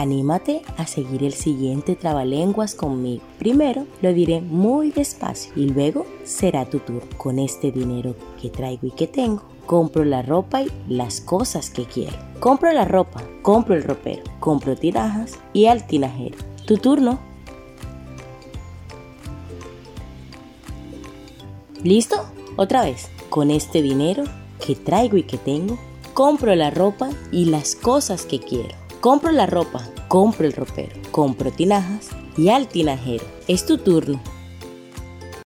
Anímate a seguir el siguiente trabalenguas conmigo. Primero lo diré muy despacio y luego será tu turno. Con este dinero que traigo y que tengo, compro la ropa y las cosas que quiero. Compro la ropa, compro el ropero, compro tirajas y al tinajero. Tu turno. ¿Listo? Otra vez. Con este dinero que traigo y que tengo, compro la ropa y las cosas que quiero. Compro la ropa, compro el ropero, compro tinajas y al tinajero. Es tu turno.